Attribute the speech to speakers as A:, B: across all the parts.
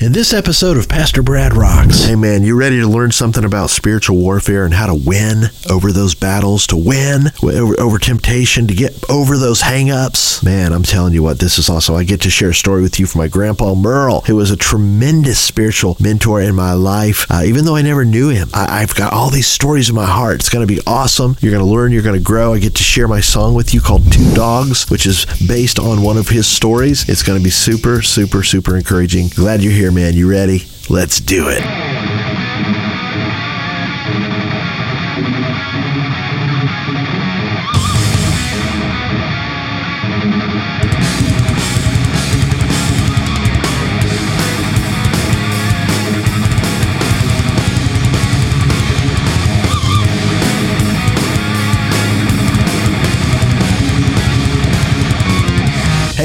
A: In this episode of Pastor Brad Rocks.
B: Hey man, you ready to learn something about spiritual warfare and how to win over those battles, to win over, over temptation, to get over those hangups? Man, I'm telling you what, this is awesome. I get to share a story with you from my grandpa Merle, who was a tremendous spiritual mentor in my life. Uh, even though I never knew him, I, I've got all these stories in my heart. It's going to be awesome. You're going to learn, you're going to grow. I get to share my song with you called Two Dogs, which is based on one of his stories. It's going to be super, super, super encouraging. Glad you're here, man. You ready? Let's do it.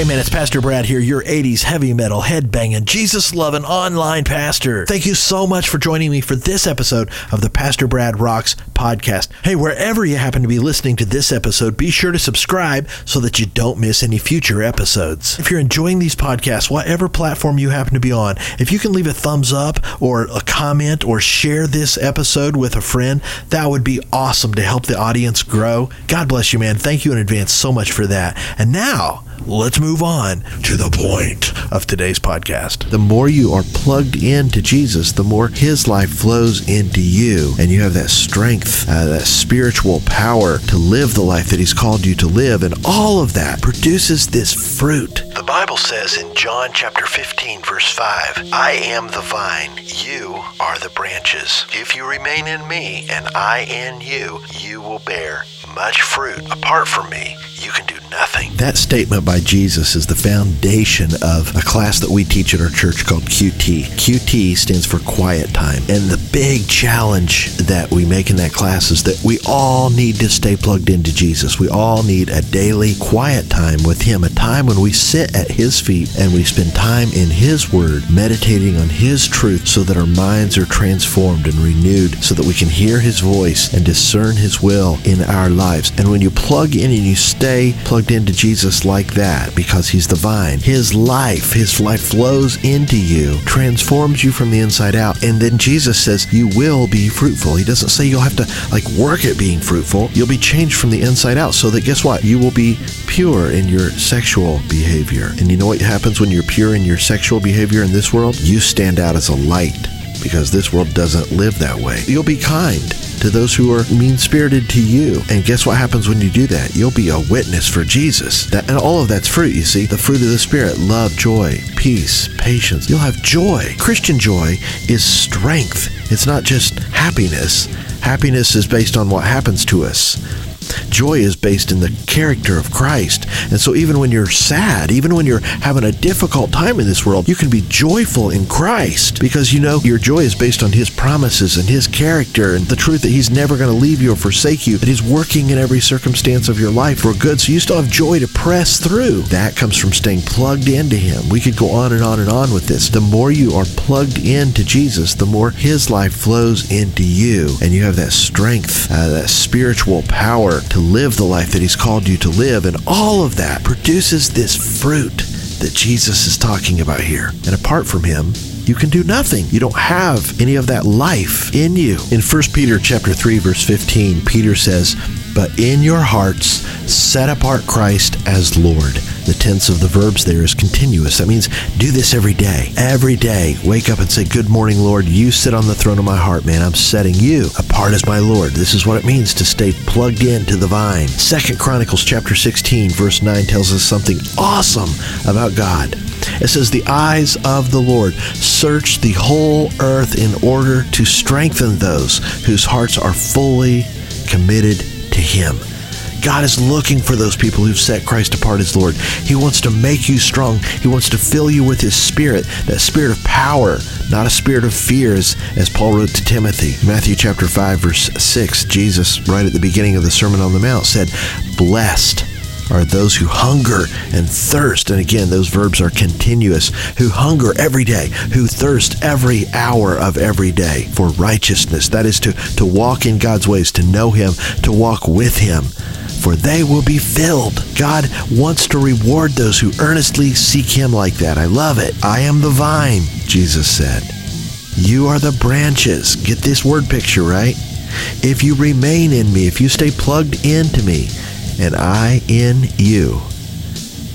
A: Hey man, it's Pastor Brad here, your 80s heavy metal headbanging, Jesus loving online pastor. Thank you so much for joining me for this episode of the Pastor Brad Rocks podcast. Hey, wherever you happen to be listening to this episode, be sure to subscribe so that you don't miss any future episodes. If you're enjoying these podcasts, whatever platform you happen to be on, if you can leave a thumbs up or a comment or share this episode with a friend, that would be awesome to help the audience grow. God bless you, man. Thank you in advance so much for that. And now, let's move on to the point of today's podcast.
B: The more you are plugged into Jesus, the more His life flows into you, and you have that strength, uh, that spiritual power to live the life that He's called you to live, and all of that produces this fruit.
A: The Bible says in John chapter 15, verse 5, I am the vine, you are the branches. If you remain in me and I in you, you will bear much fruit. Apart from me, you can do nothing.
B: That statement by Jesus is the foundation of a class that we teach at our church called QT. QT stands for quiet time. And the big challenge that we make in that class is that we all need to stay plugged into Jesus. We all need a daily quiet time with Him, a time when we sit at His feet and we spend time in His Word, meditating on His truth so that our minds are transformed and renewed so that we can hear His voice and discern His will in our lives. And when you plug in and you stay plugged into Jesus like that, because He's the vine, His life, His life flows into you, transforms you from the inside out. And then Jesus says, You will be fruitful. He doesn't say you'll have to like work at being fruitful. You'll be changed from the inside out so that guess what? You will be pure in your sexual behavior. And you know what happens when you're pure in your sexual behavior in this world? You stand out as a light because this world doesn't live that way. You'll be kind to those who are mean spirited to you. And guess what happens when you do that? You'll be a witness for Jesus. That, and all of that's fruit, you see. The fruit of the Spirit love, joy, peace, patience. You'll have joy. Christian joy is strength, it's not just happiness. Happiness is based on what happens to us. Joy is based in the character of Christ. And so even when you're sad, even when you're having a difficult time in this world, you can be joyful in Christ because you know your joy is based on His promises and His character and the truth that He's never going to leave you or forsake you, that He's working in every circumstance of your life for good. So you still have joy to press through. That comes from staying plugged into Him. We could go on and on and on with this. The more you are plugged into Jesus, the more His life flows into you. And you have that strength, uh, that spiritual power to live the life that He's called you to live. And all of that produces this fruit that Jesus is talking about here. And apart from Him, you can do nothing. You don't have any of that life in you. In 1 Peter chapter 3 verse 15, Peter says, "But in your hearts set apart Christ as Lord." The tense of the verbs there is continuous. That means do this every day. Every day, wake up and say, "Good morning, Lord. You sit on the throne of my heart, man. I'm setting you apart as my Lord." This is what it means to stay plugged into the vine. Second Chronicles chapter 16 verse 9 tells us something awesome about God. It says, The eyes of the Lord search the whole earth in order to strengthen those whose hearts are fully committed to Him. God is looking for those people who've set Christ apart as Lord. He wants to make you strong. He wants to fill you with His Spirit, that spirit of power, not a spirit of fears, as Paul wrote to Timothy. Matthew chapter 5, verse 6, Jesus, right at the beginning of the Sermon on the Mount, said, Blessed are those who hunger and thirst. And again, those verbs are continuous. Who hunger every day, who thirst every hour of every day for righteousness. That is to, to walk in God's ways, to know Him, to walk with Him. For they will be filled. God wants to reward those who earnestly seek Him like that. I love it. I am the vine, Jesus said. You are the branches. Get this word picture, right? If you remain in me, if you stay plugged into me, and I in you,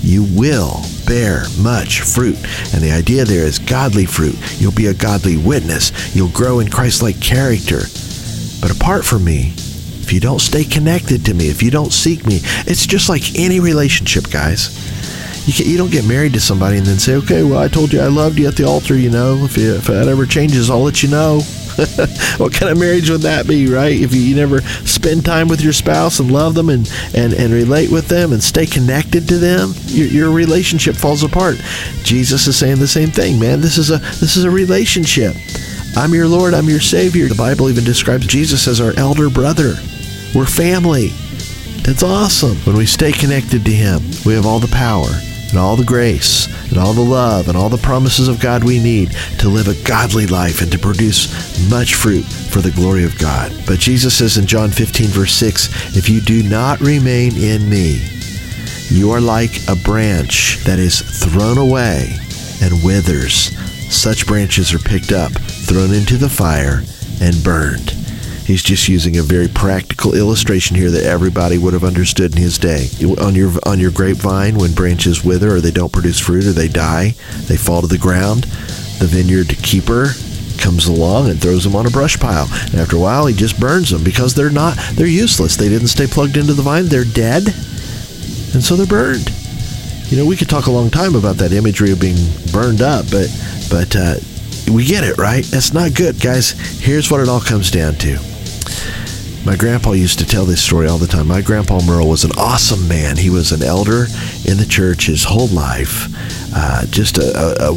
B: you will bear much fruit. And the idea there is godly fruit. You'll be a godly witness. You'll grow in Christ like character. But apart from me, if you don't stay connected to me, if you don't seek me, it's just like any relationship, guys. You, can, you don't get married to somebody and then say, okay, well, I told you I loved you at the altar, you know. If, you, if that ever changes, I'll let you know. what kind of marriage would that be, right? If you, you, never spend time with your spouse and love them and, and, and relate with them and stay connected to them, your, your relationship falls apart. Jesus is saying the same thing, man. This is a this is a relationship. I'm your Lord, I'm your Savior. The Bible even describes Jesus as our elder brother. We're family. It's awesome. When we stay connected to Him, we have all the power and all the grace and all the love and all the promises of God we need to live a godly life and to produce much fruit for the glory of God. But Jesus says in John 15, verse 6, If you do not remain in me, you are like a branch that is thrown away and withers. Such branches are picked up, thrown into the fire, and burned. He's just using a very practical illustration here that everybody would have understood in his day. On your on your grapevine, when branches wither or they don't produce fruit or they die, they fall to the ground. The vineyard keeper comes along and throws them on a brush pile. And after a while, he just burns them because they're not they're useless. They didn't stay plugged into the vine. They're dead, and so they're burned. You know, we could talk a long time about that imagery of being burned up, but but uh, we get it, right? That's not good, guys. Here's what it all comes down to. My grandpa used to tell this story all the time. My grandpa Merle was an awesome man. He was an elder in the church his whole life. Uh, just a, a, a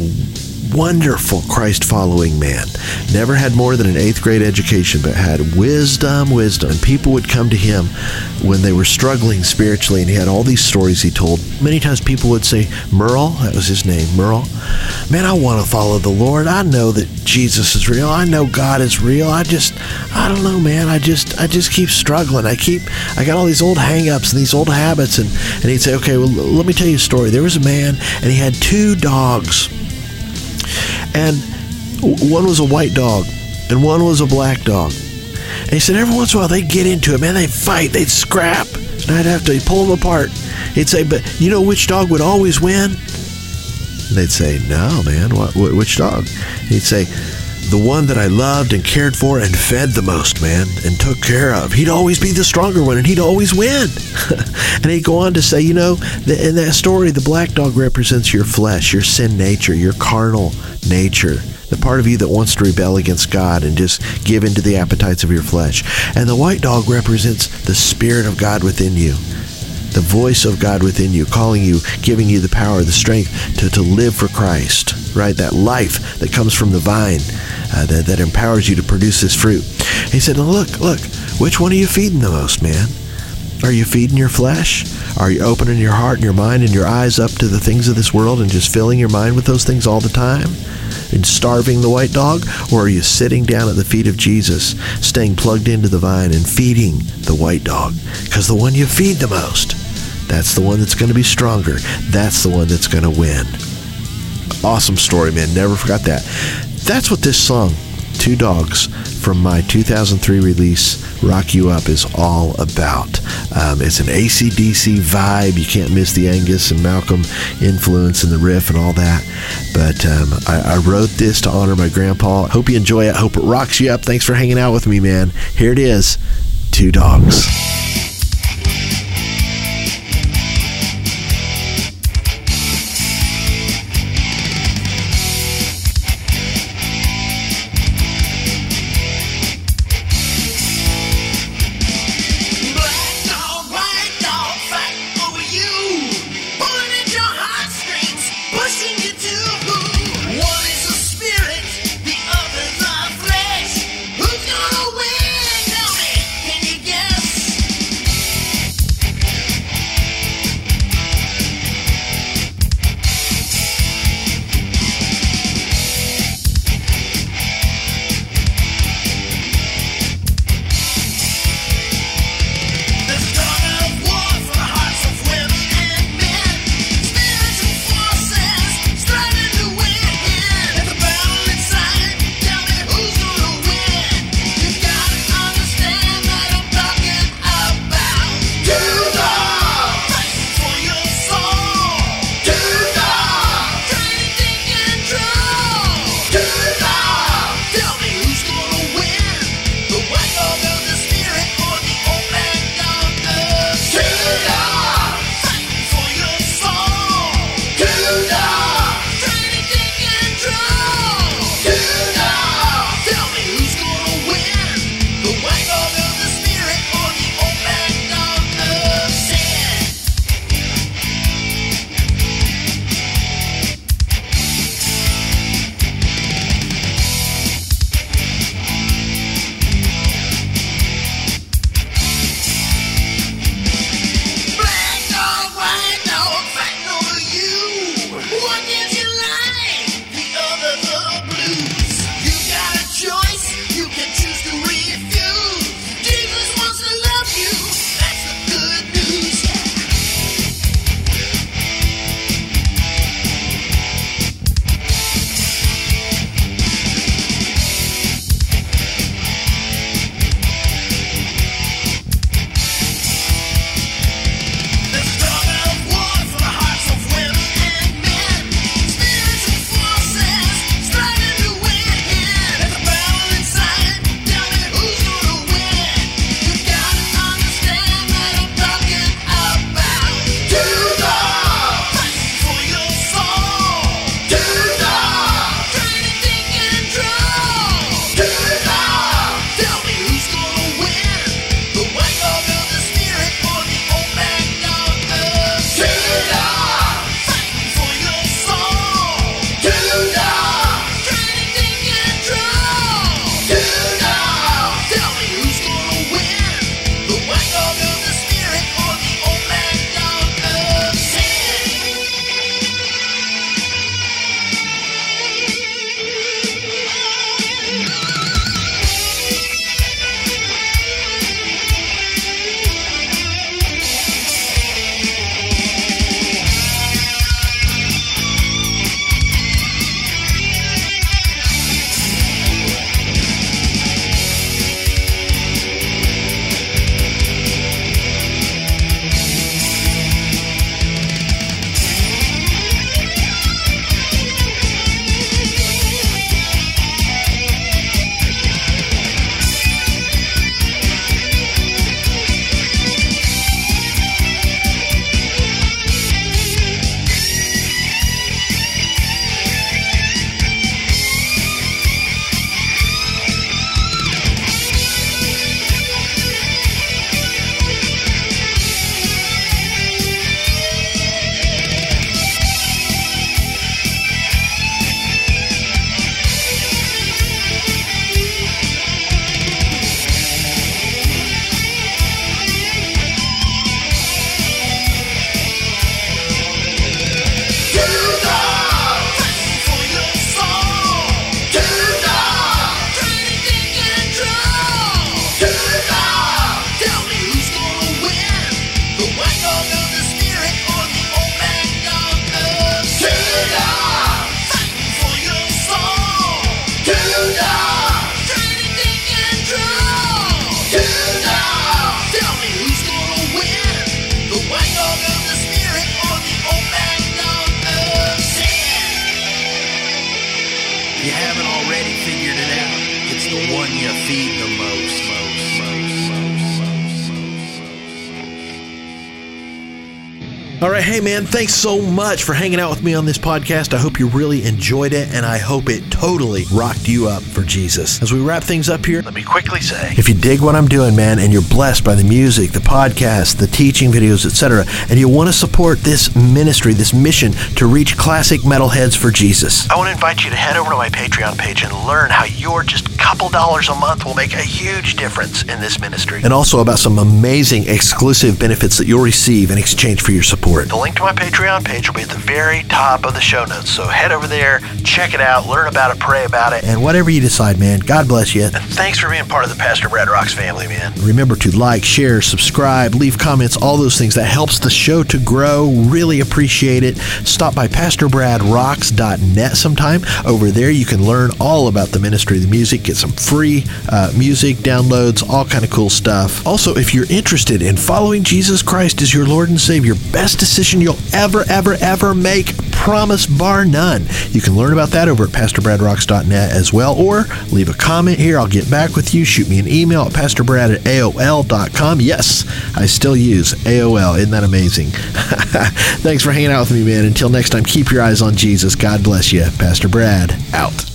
B: wonderful Christ following man. Never had more than an eighth grade education, but had wisdom, wisdom. And people would come to him when they were struggling spiritually, and he had all these stories he told. Many times people would say, Merle, that was his name, Merle, man, I want to follow the Lord. I know that Jesus is real. I know God is real. I just, I don't know, man. I just, I just keep struggling. I keep, I got all these old hangups and these old habits. And, and he'd say, okay, well, let me tell you a story. There was a man, and he had two dogs and one was a white dog and one was a black dog. And he said every once in a while they'd get into it, man, they'd fight, they'd scrap, and I'd have to pull them apart. He'd say, but you know which dog would always win? And they'd say, no, man, what, which dog? He'd say, the one that I loved and cared for and fed the most, man, and took care of. He'd always be the stronger one and he'd always win. and he'd go on to say, you know, in that story, the black dog represents your flesh, your sin nature, your carnal nature, the part of you that wants to rebel against God and just give into the appetites of your flesh. And the white dog represents the Spirit of God within you the voice of God within you, calling you, giving you the power, the strength to, to live for Christ, right? That life that comes from the vine uh, that, that empowers you to produce this fruit. He said, Look, look, which one are you feeding the most, man? Are you feeding your flesh? Are you opening your heart and your mind and your eyes up to the things of this world and just filling your mind with those things all the time? And starving the white dog? Or are you sitting down at the feet of Jesus, staying plugged into the vine and feeding the white dog? Because the one you feed the most, that's the one that's going to be stronger. That's the one that's going to win. Awesome story, man. Never forgot that. That's what this song, Two Dogs, from my 2003 release, Rock You Up, is all about. Um, it's an ACDC vibe. You can't miss the Angus and Malcolm influence in the riff and all that. But um, I, I wrote this to honor my grandpa. Hope you enjoy it. Hope it rocks you up. Thanks for hanging out with me, man. Here it is Two Dogs.
A: Feed the most. All right, hey man, thanks so much for hanging out with me on this podcast. I hope you really enjoyed it, and I hope it totally rocked you up for Jesus. As we wrap things up here, let me quickly say if you dig what I'm doing, man, and you're blessed by the music, the podcast, the teaching videos, etc., and you want to support this ministry, this mission to reach classic metalheads for Jesus, I want to invite you to head over to my Patreon page and learn how you're just couple dollars a month will make a huge difference in this ministry. And also about some amazing exclusive benefits that you'll receive in exchange for your support. The link to my Patreon page will be at the very top of the show notes. So head over there, check it out, learn about it, pray about it, and whatever you decide, man, God bless you. And thanks for being part of the Pastor Brad Rocks family, man. Remember to like, share, subscribe, leave comments, all those things. That helps the show to grow. Really appreciate it. Stop by PastorBradRocks.net sometime. Over there, you can learn all about the ministry of the music, get some free uh, music downloads, all kind of cool stuff. Also, if you're interested in following Jesus Christ as your Lord and Savior, best decision you'll ever, ever, ever make, promise bar none. You can learn about that over at PastorBradRocks.net as well, or leave a comment here. I'll get back with you. Shoot me an email at PastorBrad at AOL.com. Yes, I still use AOL. Isn't that amazing? Thanks for hanging out with me, man. Until next time, keep your eyes on Jesus. God bless you. Pastor Brad, out.